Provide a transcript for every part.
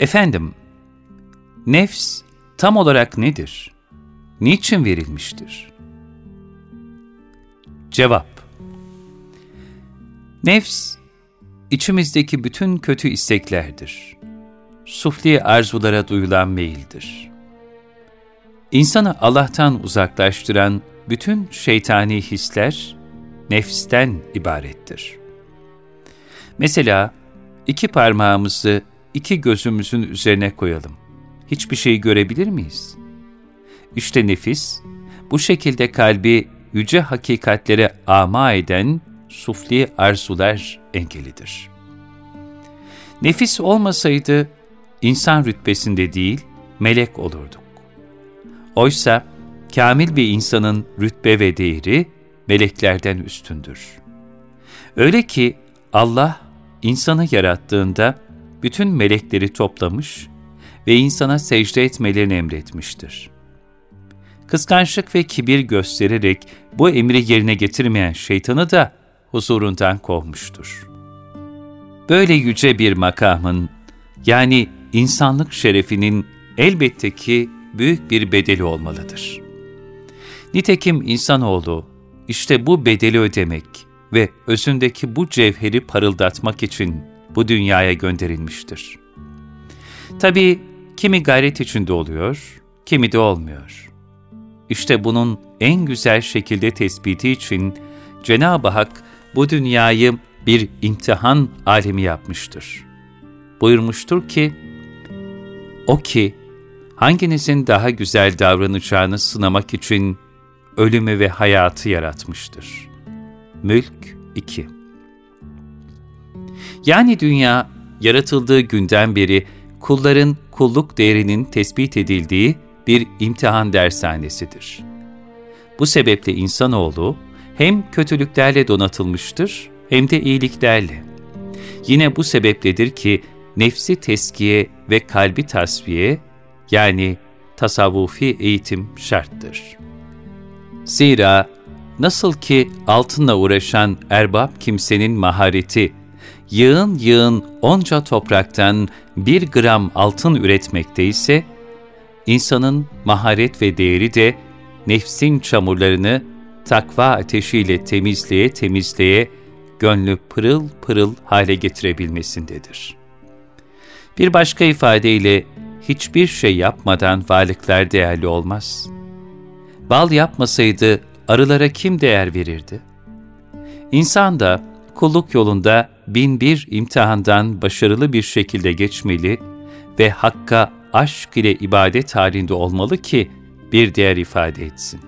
Efendim, nefs tam olarak nedir? Niçin verilmiştir? Cevap Nefs, içimizdeki bütün kötü isteklerdir. Sufli arzulara duyulan meyildir. İnsanı Allah'tan uzaklaştıran bütün şeytani hisler, nefsten ibarettir. Mesela, iki parmağımızı iki gözümüzün üzerine koyalım. Hiçbir şey görebilir miyiz? İşte nefis, bu şekilde kalbi yüce hakikatlere ama eden sufli arzular engelidir. Nefis olmasaydı, insan rütbesinde değil, melek olurduk. Oysa, kamil bir insanın rütbe ve değeri, meleklerden üstündür. Öyle ki, Allah, insanı yarattığında, bütün melekleri toplamış ve insana secde etmelerini emretmiştir. Kıskançlık ve kibir göstererek bu emri yerine getirmeyen şeytanı da huzurundan kovmuştur. Böyle yüce bir makamın, yani insanlık şerefinin elbette ki büyük bir bedeli olmalıdır. Nitekim insanoğlu, işte bu bedeli ödemek ve özündeki bu cevheri parıldatmak için bu dünyaya gönderilmiştir. Tabi kimi gayret içinde oluyor, kimi de olmuyor. İşte bunun en güzel şekilde tespiti için Cenab-ı Hak bu dünyayı bir imtihan alemi yapmıştır. Buyurmuştur ki, O ki, hanginizin daha güzel davranacağını sınamak için ölümü ve hayatı yaratmıştır. Mülk 2 yani dünya, yaratıldığı günden beri kulların kulluk değerinin tespit edildiği bir imtihan dershanesidir. Bu sebeple insanoğlu hem kötülüklerle donatılmıştır hem de iyiliklerle. Yine bu sebepledir ki nefsi teskiye ve kalbi tasfiye yani tasavvufi eğitim şarttır. Zira nasıl ki altınla uğraşan erbab kimsenin mahareti yığın yığın onca topraktan bir gram altın üretmekteyse, insanın maharet ve değeri de nefsin çamurlarını takva ateşiyle temizleye temizleye gönlü pırıl pırıl hale getirebilmesindedir. Bir başka ifadeyle hiçbir şey yapmadan varlıklar değerli olmaz. Bal yapmasaydı arılara kim değer verirdi? İnsan da kulluk yolunda bin bir imtihandan başarılı bir şekilde geçmeli ve Hakk'a aşk ile ibadet halinde olmalı ki bir değer ifade etsin.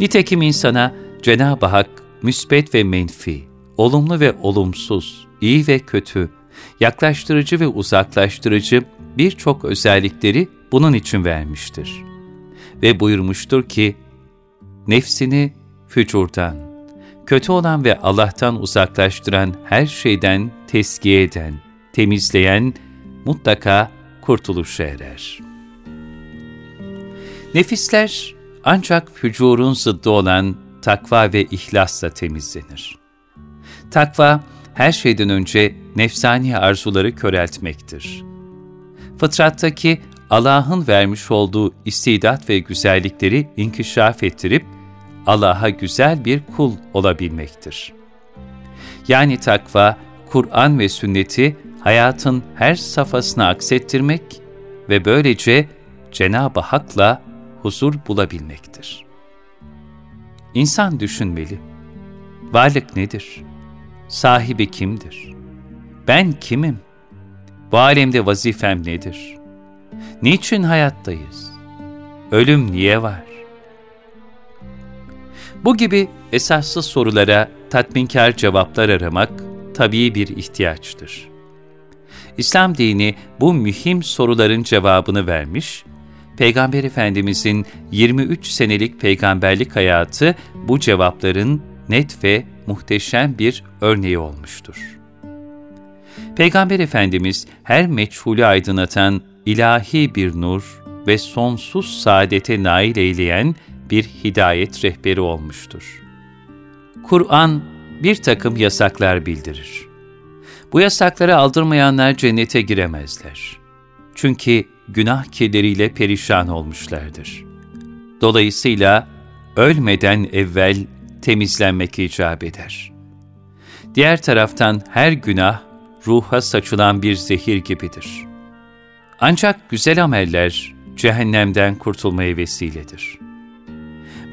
Nitekim insana Cenab-ı Hak müsbet ve menfi, olumlu ve olumsuz, iyi ve kötü, yaklaştırıcı ve uzaklaştırıcı birçok özellikleri bunun için vermiştir. Ve buyurmuştur ki, nefsini fücurdan, kötü olan ve Allah'tan uzaklaştıran her şeyden teskiye eden, temizleyen mutlaka kurtuluşa erer. Nefisler ancak fücurun zıddı olan takva ve ihlasla temizlenir. Takva, her şeyden önce nefsani arzuları köreltmektir. Fıtrattaki Allah'ın vermiş olduğu istidat ve güzellikleri inkişaf ettirip, Allah'a güzel bir kul olabilmektir. Yani takva, Kur'an ve sünneti hayatın her safhasına aksettirmek ve böylece Cenab-ı Hak'la huzur bulabilmektir. İnsan düşünmeli. Varlık nedir? Sahibi kimdir? Ben kimim? Bu alemde vazifem nedir? Niçin hayattayız? Ölüm niye var? Bu gibi esassız sorulara tatminkar cevaplar aramak tabii bir ihtiyaçtır. İslam dini bu mühim soruların cevabını vermiş, Peygamber Efendimizin 23 senelik peygamberlik hayatı bu cevapların net ve muhteşem bir örneği olmuştur. Peygamber Efendimiz her meçhulü aydınlatan ilahi bir nur ve sonsuz saadete nail eyleyen bir hidayet rehberi olmuştur. Kur'an bir takım yasaklar bildirir. Bu yasakları aldırmayanlar cennete giremezler. Çünkü günah kirleriyle perişan olmuşlardır. Dolayısıyla ölmeden evvel temizlenmek icap eder. Diğer taraftan her günah ruha saçılan bir zehir gibidir. Ancak güzel ameller cehennemden kurtulmaya vesiledir.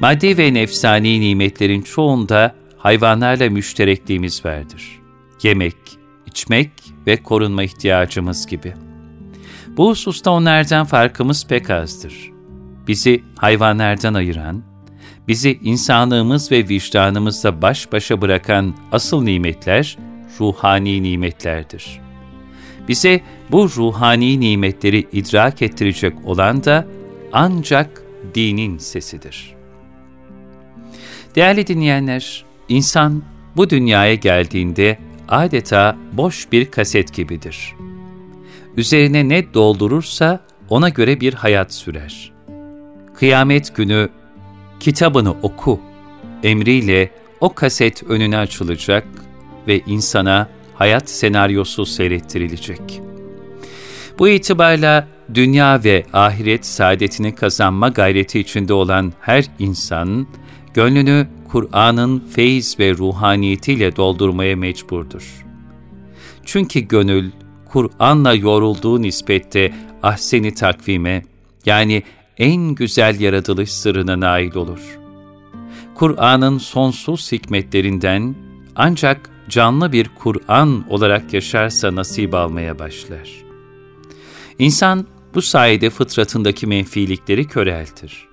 Maddi ve nefsani nimetlerin çoğunda hayvanlarla müşterekliğimiz vardır. Yemek, içmek ve korunma ihtiyacımız gibi. Bu hususta onlardan farkımız pek azdır. Bizi hayvanlardan ayıran, bizi insanlığımız ve vicdanımızla baş başa bırakan asıl nimetler, ruhani nimetlerdir. Bize bu ruhani nimetleri idrak ettirecek olan da ancak dinin sesidir. Değerli dinleyenler, insan bu dünyaya geldiğinde adeta boş bir kaset gibidir. Üzerine ne doldurursa ona göre bir hayat sürer. Kıyamet günü kitabını oku emriyle o kaset önüne açılacak ve insana hayat senaryosu seyrettirilecek. Bu itibarla dünya ve ahiret saadetini kazanma gayreti içinde olan her insan, gönlünü Kur'an'ın feyiz ve ruhaniyetiyle doldurmaya mecburdur. Çünkü gönül, Kur'an'la yorulduğu nispette ahseni takvime, yani en güzel yaratılış sırrına nail olur. Kur'an'ın sonsuz hikmetlerinden ancak canlı bir Kur'an olarak yaşarsa nasip almaya başlar. İnsan bu sayede fıtratındaki menfilikleri köreltir.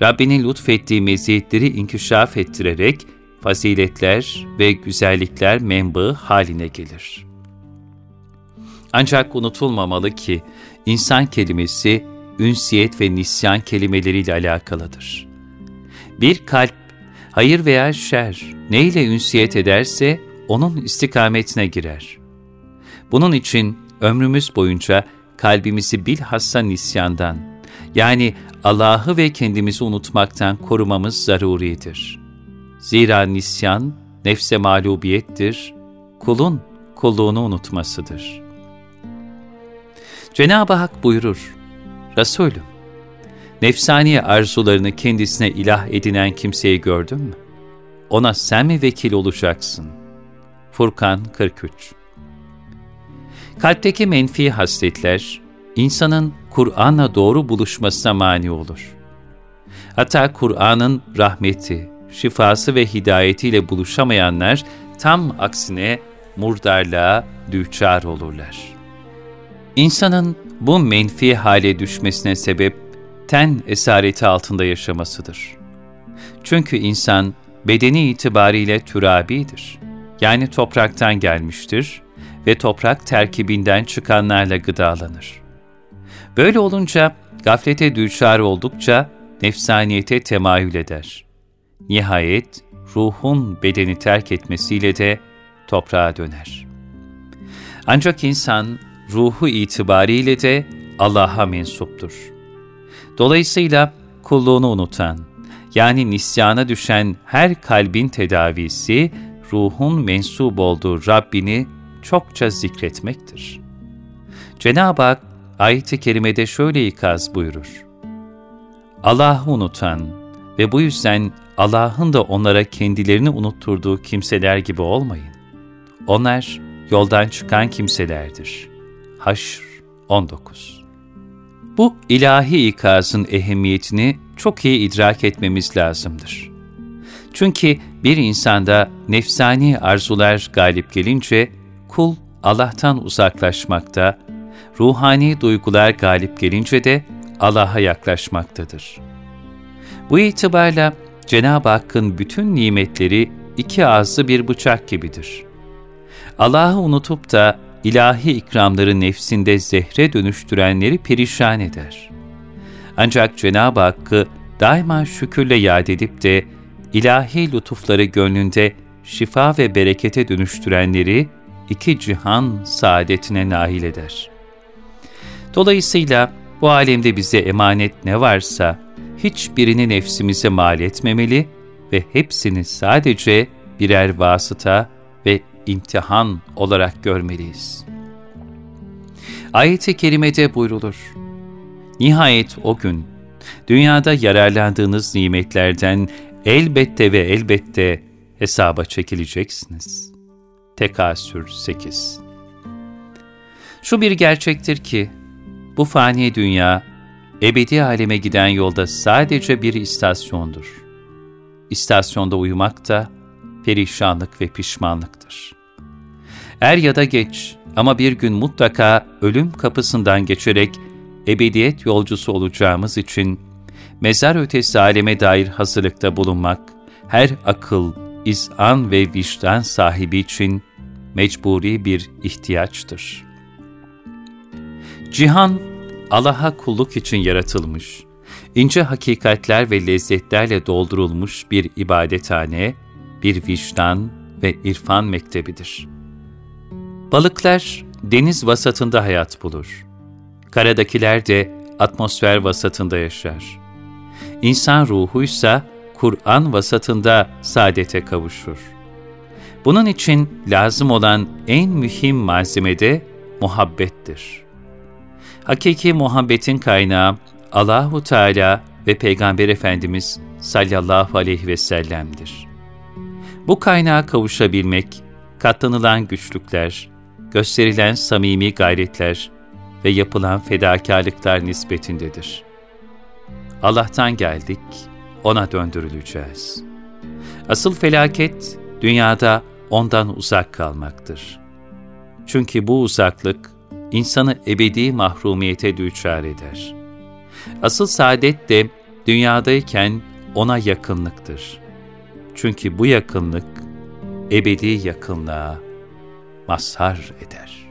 Rabbinin lütfettiği meziyetleri inkişaf ettirerek faziletler ve güzellikler menbaı haline gelir. Ancak unutulmamalı ki insan kelimesi ünsiyet ve nisyan kelimeleriyle alakalıdır. Bir kalp hayır veya şer neyle ünsiyet ederse onun istikametine girer. Bunun için ömrümüz boyunca kalbimizi bilhassa nisyandan, yani Allah'ı ve kendimizi unutmaktan korumamız zaruridir. Zira nisyan, nefse mağlubiyettir, kulun kulluğunu unutmasıdır. Cenab-ı Hak buyurur, Resulüm, nefsani arzularını kendisine ilah edinen kimseyi gördün mü? Ona sen mi vekil olacaksın? Furkan 43 Kalpteki menfi hasletler, insanın Kur'an'la doğru buluşmasına mani olur. Hatta Kur'an'ın rahmeti, şifası ve hidayetiyle buluşamayanlar tam aksine murdarlığa düçar olurlar. İnsanın bu menfi hale düşmesine sebep ten esareti altında yaşamasıdır. Çünkü insan bedeni itibariyle türabidir. Yani topraktan gelmiştir ve toprak terkibinden çıkanlarla gıdalanır. Böyle olunca gaflete düçar oldukça nefsaniyete temayül eder. Nihayet ruhun bedeni terk etmesiyle de toprağa döner. Ancak insan ruhu itibariyle de Allah'a mensuptur. Dolayısıyla kulluğunu unutan, yani nisyana düşen her kalbin tedavisi, ruhun mensup olduğu Rabbini çokça zikretmektir. Cenab-ı Hak ayet-i kerimede şöyle ikaz buyurur. Allah'ı unutan ve bu yüzden Allah'ın da onlara kendilerini unutturduğu kimseler gibi olmayın. Onlar yoldan çıkan kimselerdir. Haşr 19 Bu ilahi ikazın ehemmiyetini çok iyi idrak etmemiz lazımdır. Çünkü bir insanda nefsani arzular galip gelince kul Allah'tan uzaklaşmakta, ruhani duygular galip gelince de Allah'a yaklaşmaktadır. Bu itibarla Cenab-ı Hakk'ın bütün nimetleri iki ağızlı bir bıçak gibidir. Allah'ı unutup da ilahi ikramları nefsinde zehre dönüştürenleri perişan eder. Ancak Cenab-ı Hakk'ı daima şükürle yad edip de ilahi lütufları gönlünde şifa ve berekete dönüştürenleri iki cihan saadetine nail eder. Dolayısıyla bu alemde bize emanet ne varsa hiçbirini nefsimize mal etmemeli ve hepsini sadece birer vasıta ve imtihan olarak görmeliyiz. Ayet-i kerimede buyrulur. Nihayet o gün, dünyada yararlandığınız nimetlerden elbette ve elbette hesaba çekileceksiniz. Tekasür 8 Şu bir gerçektir ki, bu fani dünya, ebedi aleme giden yolda sadece bir istasyondur. İstasyonda uyumak da perişanlık ve pişmanlıktır. Er ya da geç ama bir gün mutlaka ölüm kapısından geçerek ebediyet yolcusu olacağımız için mezar ötesi aleme dair hazırlıkta bulunmak, her akıl, izan ve vicdan sahibi için mecburi bir ihtiyaçtır. Cihan, Allah'a kulluk için yaratılmış, ince hakikatler ve lezzetlerle doldurulmuş bir ibadethane, bir vicdan ve irfan mektebidir. Balıklar deniz vasatında hayat bulur. Karadakiler de atmosfer vasatında yaşar. İnsan ruhuysa Kur'an vasatında saadete kavuşur. Bunun için lazım olan en mühim malzeme de muhabbettir. Hakiki muhabbetin kaynağı Allahu Teala ve Peygamber Efendimiz sallallahu aleyhi ve sellem'dir. Bu kaynağa kavuşabilmek, katlanılan güçlükler, gösterilen samimi gayretler ve yapılan fedakarlıklar nispetindedir. Allah'tan geldik, O'na döndürüleceğiz. Asıl felaket, dünyada O'ndan uzak kalmaktır. Çünkü bu uzaklık, insanı ebedi mahrumiyete düçar eder. Asıl saadet de dünyadayken O'na yakınlıktır. Çünkü bu yakınlık, ebedi yakınlığa mazhar eder.